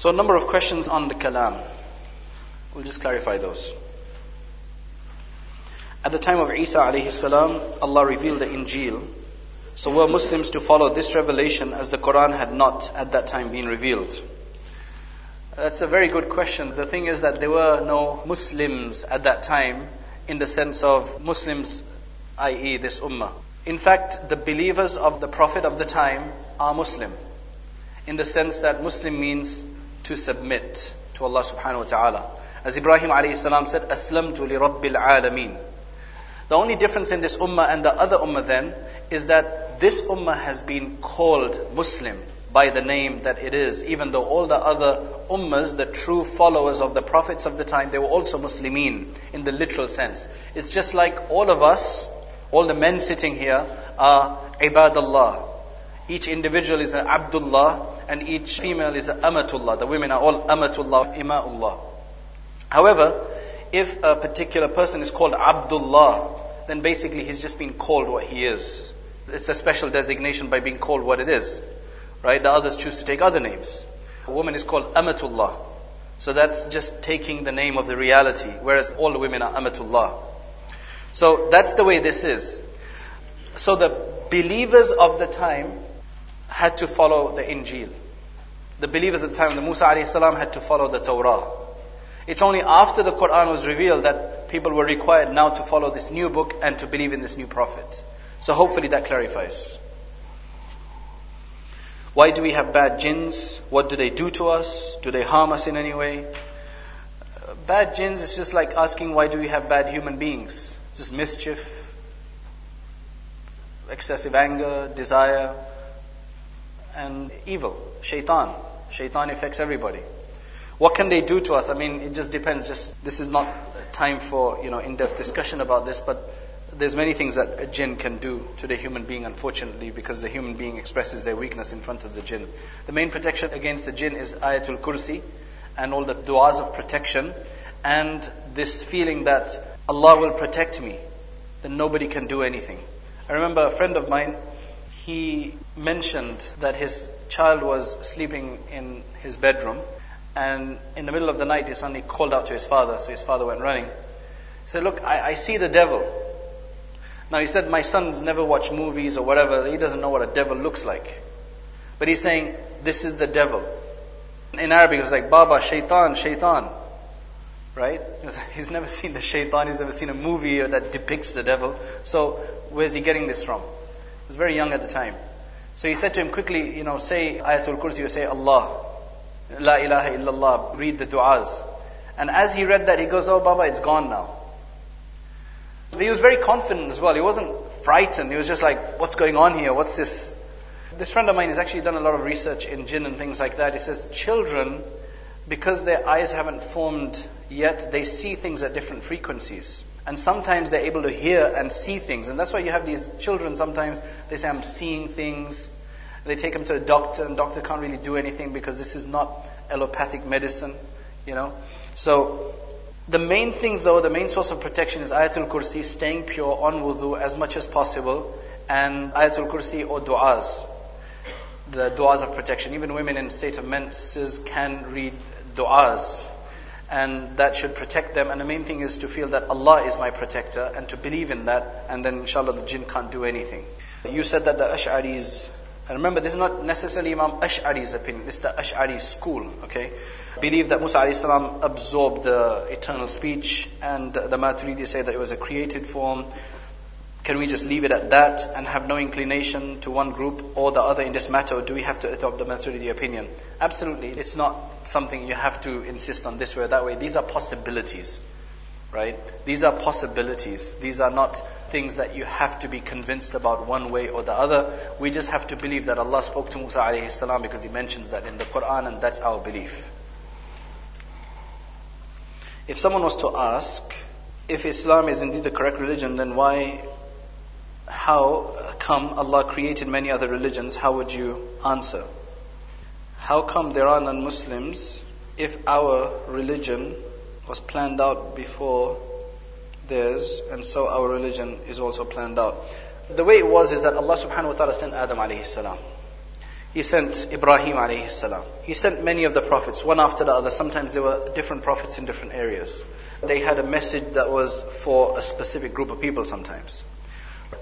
So a number of questions on the kalam. We'll just clarify those. At the time of Isa alayhi salam, Allah revealed the Injil. So were Muslims to follow this revelation as the Quran had not at that time been revealed? That's a very good question. The thing is that there were no Muslims at that time in the sense of Muslims, i.e., this ummah. In fact, the believers of the Prophet of the time are Muslim, in the sense that Muslim means to submit to Allah subhanahu wa ta'ala. As Ibrahim alayhi salam said, Aslamtu li rabbil alameen. The only difference in this ummah and the other ummah then is that this ummah has been called Muslim by the name that it is, even though all the other ummahs, the true followers of the prophets of the time, they were also Muslimin in the literal sense. It's just like all of us, all the men sitting here are ibadallah. Each individual is an Abdullah and each female is an Amatullah. The women are all Amatullah, Ima'ullah. However, if a particular person is called Abdullah, then basically he's just been called what he is. It's a special designation by being called what it is. Right? The others choose to take other names. A woman is called Amatullah. So that's just taking the name of the reality, whereas all the women are Amatullah. So that's the way this is. So the believers of the time had to follow the Injil. The believers at the time, the Musa alayhi had to follow the Torah. It's only after the Quran was revealed that people were required now to follow this new book and to believe in this new prophet. So hopefully that clarifies. Why do we have bad jinns? What do they do to us? Do they harm us in any way? Bad jinns is just like asking why do we have bad human beings? Just mischief, excessive anger, desire, and evil. Shaitan. Shaitan affects everybody. What can they do to us? I mean, it just depends. Just this is not time for you know in-depth discussion about this, but there's many things that a jinn can do to the human being, unfortunately, because the human being expresses their weakness in front of the jinn. The main protection against the jinn is Ayatul Kursi and all the du'as of protection and this feeling that Allah will protect me, then nobody can do anything. I remember a friend of mine, he mentioned that his child was sleeping in his bedroom and in the middle of the night he suddenly called out to his father, so his father went running. He said, Look, I, I see the devil. Now he said, My son's never watched movies or whatever, he doesn't know what a devil looks like. But he's saying, This is the devil. In Arabic it's like Baba, Shaitan, Shaitan. Right? He's never seen the shaitan, he's never seen a movie that depicts the devil. So where's he getting this from? Was very young at the time. So he said to him quickly, you know, say Ayatul Kursi, say Allah. La ilaha illallah, read the du'as. And as he read that, he goes, Oh Baba, it's gone now. He was very confident as well. He wasn't frightened. He was just like, what's going on here? What's this? This friend of mine has actually done a lot of research in jinn and things like that. He says children, because their eyes haven't formed yet, they see things at different frequencies. And sometimes they're able to hear and see things. And that's why you have these children sometimes, they say, I'm seeing things. They take them to a doctor, and doctor can't really do anything because this is not allopathic medicine, you know. So the main thing though, the main source of protection is Ayatul Kursi, staying pure on wudu as much as possible, and Ayatul Kursi or du'as. The du'as of protection. Even women in state of menses can read du'as. And that should protect them. And the main thing is to feel that Allah is my protector and to believe in that. And then inshallah the jinn can't do anything. You said that the Ash'aris and remember, this is not necessarily Imam Ash'ari's opinion, this is the Ash'ari school, okay? Believe that Musa salam absorbed the eternal speech, and the Maturidi say that it was a created form. Can we just leave it at that and have no inclination to one group or the other in this matter, or do we have to adopt the Maturidi opinion? Absolutely, it's not something you have to insist on this way or that way. These are possibilities right? These are possibilities. These are not things that you have to be convinced about one way or the other. We just have to believe that Allah spoke to Musa alayhi because He mentions that in the Quran and that's our belief. If someone was to ask, if Islam is indeed the correct religion, then why, how come Allah created many other religions? How would you answer? How come there are non-Muslims if our religion was planned out before theirs, and so our religion is also planned out. The way it was is that Allah subhanahu wa ta'ala sent Adam alayhi salam. He sent Ibrahim alayhi salam. He sent many of the prophets, one after the other. Sometimes there were different prophets in different areas. They had a message that was for a specific group of people sometimes.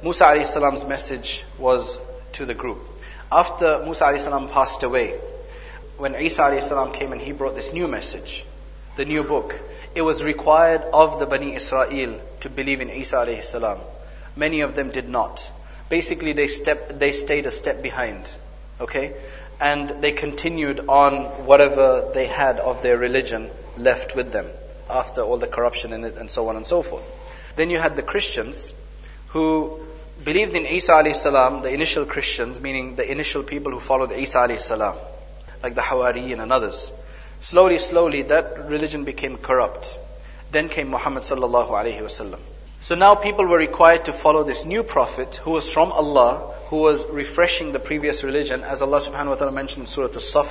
Musa alayhi salam's message was to the group. After Musa alayhi passed away, when Isa alayhi came and he brought this new message, the new book, it was required of the Bani Israel to believe in Isa alayhi. Many of them did not. Basically, they step, they stayed a step behind. Okay? And they continued on whatever they had of their religion left with them after all the corruption in it and so on and so forth. Then you had the Christians who believed in Isa alayhi the initial Christians, meaning the initial people who followed Isa alayhi like the Hawariyin and others. Slowly, slowly, that religion became corrupt. Then came Muhammad sallallahu alayhi wasallam. So now people were required to follow this new prophet who was from Allah, who was refreshing the previous religion, as Allah subhanahu wa ta'ala mentioned in Surah As-Saf,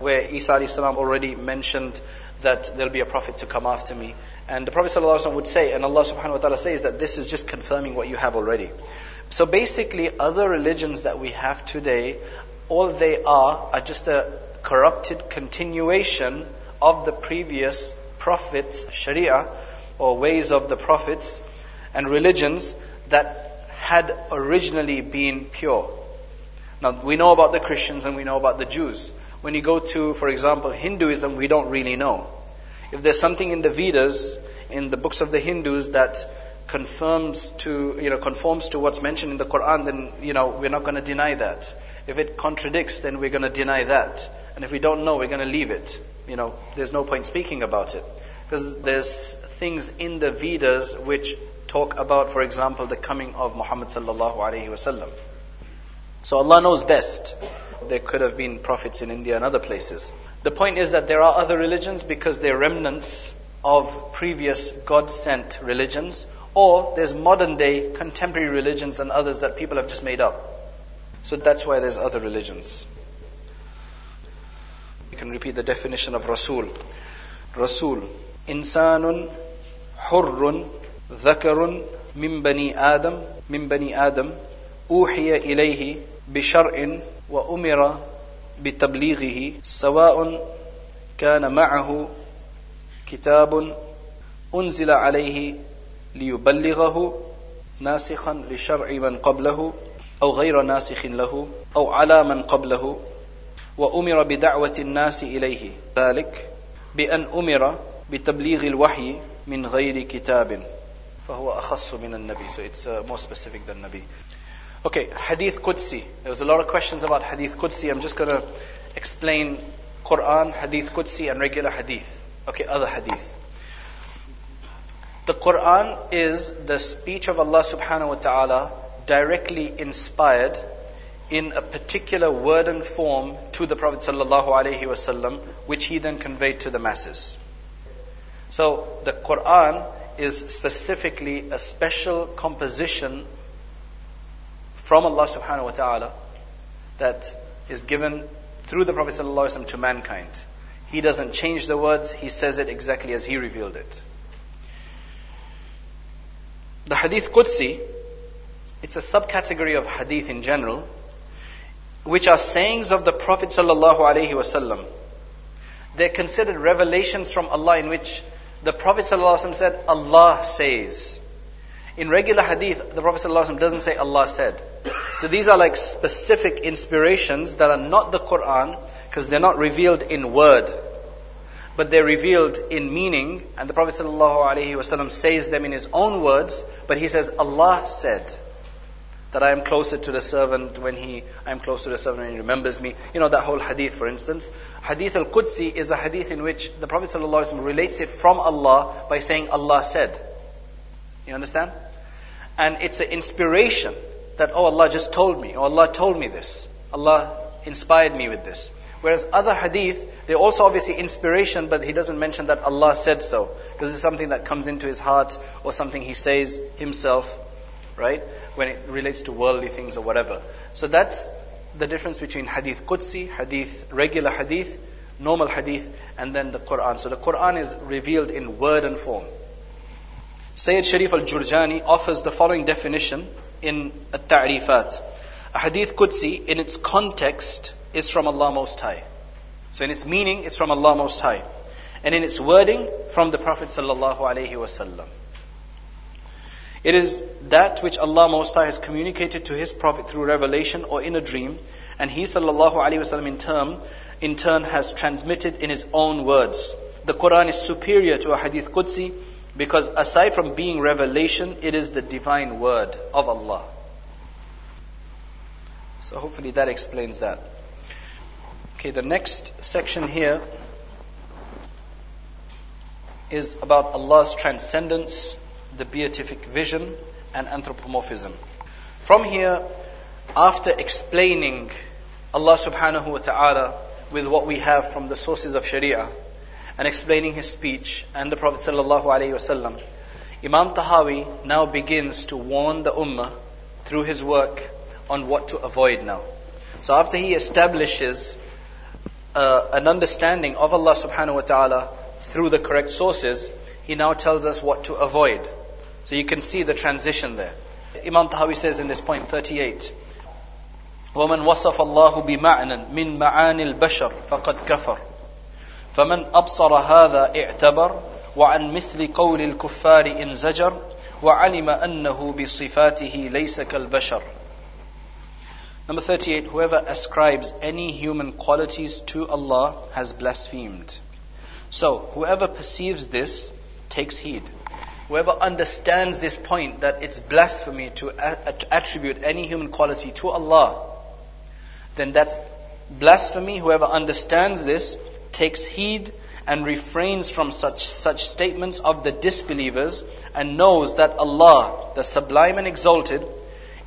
where Isa alayhi salam already mentioned that there'll be a prophet to come after me. And the Prophet ﷺ would say, and Allah subhanahu wa ta'ala says that this is just confirming what you have already. So basically, other religions that we have today, all they are are just a corrupted continuation of the previous prophets, Sharia, or ways of the prophets, and religions that had originally been pure. Now, we know about the Christians and we know about the Jews. When you go to, for example, Hinduism, we don't really know. If there's something in the Vedas, in the books of the Hindus that confirms to, you know, conforms to what's mentioned in the Quran, then, you know, we're not going to deny that. If it contradicts, then we're going to deny that. And if we don't know, we're going to leave it. You know, there's no point speaking about it. Because there's things in the Vedas which talk about, for example, the coming of Muhammad sallallahu alaihi wasallam. So Allah knows best There could have been prophets in India and other places. The point is that there are other religions because they're remnants of previous God sent religions, or there's modern day contemporary religions and others that people have just made up. So that's why there's other religions. You can repeat the definition of Rasul. Rasul. Insanun hurrun ذكر من بني آدم من بني آدم أوحي إليه بشرع وأمر بتبليغه سواء كان معه كتاب أنزل عليه ليبلغه ناسخا لشرع من قبله أو غير ناسخ له أو على من قبله وأمر بدعوة الناس إليه. ذلك بأن أمر بتبليغ الوحي من غير كتاب. فهو أخص من النبي. So it's uh, more specific than Nabi. Okay Hadith Qudsi. There was a lot of questions about Hadith Qudsi. I'm just going to explain Quran Hadith Qudsi and regular Hadith. Okay other Hadith. The Quran is the speech of Allah subhanahu wa ta'ala directly inspired in a particular word and form to the Prophet sallallahu alaihi wasallam, which he then conveyed to the masses. So the Quran is specifically a special composition from Allah subhanahu wa ta'ala that is given through the Prophet ﷺ to mankind. He doesn't change the words, he says it exactly as he revealed it. The Hadith Qudsi, it's a subcategory of Hadith in general, which are sayings of the Prophet ﷺ. They're considered revelations from Allah in which the Prophet ﷺ said, Allah says. In regular hadith, the Prophet ﷺ doesn't say Allah said. So these are like specific inspirations that are not the Quran, because they're not revealed in word, but they're revealed in meaning, and the Prophet ﷺ says them in his own words, but he says, Allah said that I am closer to the servant when he, I am closer to the servant when he remembers me. You know, that whole hadith, for instance. Hadith al-Qudsi is a hadith in which the Prophet ﷺ relates it from Allah by saying, Allah said. You understand? And it's an inspiration that, oh, Allah just told me, or Allah told me this. Allah inspired me with this. Whereas other hadith, they're also obviously inspiration, but he doesn't mention that Allah said so. Because it's something that comes into his heart, or something he says himself, right? when it relates to worldly things or whatever. So that's the difference between hadith Qudsi, hadith, regular hadith, normal hadith, and then the Quran. So the Quran is revealed in word and form. Sayyid Sharif al-Jurjani offers the following definition in At-Ta'rifat. A hadith Qudsi, in its context, is from Allah Most High. So in its meaning, it's from Allah Most High. And in its wording, from the Prophet Sallallahu Alaihi Wasallam. It is that which Allah Most High has communicated to His Prophet through revelation or in a dream, and He Sallallahu Alaihi Wasallam in turn, in turn has transmitted in His own words. The Quran is superior to a Hadith Qudsi because aside from being revelation, it is the divine word of Allah. So hopefully that explains that. Okay, the next section here is about Allah's transcendence, the beatific vision, and anthropomorphism. From here, after explaining Allah subhanahu wa ta'ala with what we have from the sources of Sharia and explaining his speech and the Prophet sallallahu alaihi wasallam, Imam Tahawi now begins to warn the ummah through his work on what to avoid now. So after he establishes uh, an understanding of Allah subhanahu wa ta'ala through the correct sources, he now tells us what to avoid. So you can see the transition there. Imam Tahawi says in this point 38, ومن وصف الله بمعنى من معاني البشر فقد كفر فمن أبصر هذا اعتبر وعن مثل قول الكفار إن زجر وعلم أنه بصفاته ليس كالبشر Number 38, whoever ascribes any human qualities to Allah has blasphemed. So, whoever perceives this takes heed. Whoever understands this point that it's blasphemy to attribute any human quality to Allah, then that's blasphemy. Whoever understands this takes heed and refrains from such, such statements of the disbelievers and knows that Allah, the sublime and exalted,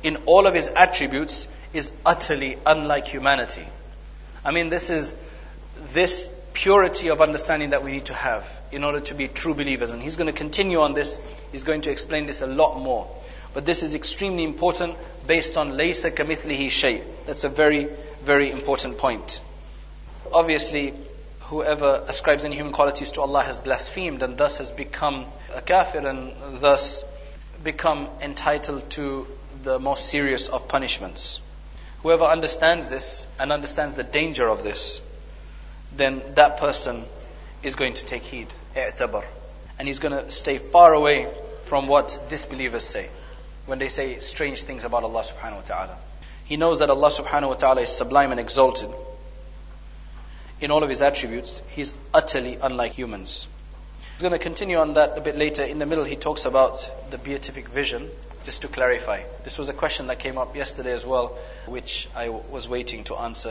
in all of His attributes, is utterly unlike humanity. I mean, this is this purity of understanding that we need to have in order to be true believers. And he's going to continue on this. He's going to explain this a lot more. But this is extremely important based on laysa kamithlihi shay. That's a very, very important point. Obviously, whoever ascribes any human qualities to Allah has blasphemed and thus has become a kafir and thus become entitled to the most serious of punishments. Whoever understands this and understands the danger of this, then that person is going to take heed, i'tabar. And he's going to stay far away from what disbelievers say when they say strange things about Allah subhanahu wa ta'ala. He knows that Allah subhanahu wa ta'ala is sublime and exalted. In all of his attributes, he's utterly unlike humans. He's going to continue on that a bit later. In the middle, he talks about the beatific vision, just to clarify. This was a question that came up yesterday as well, which I was waiting to answer.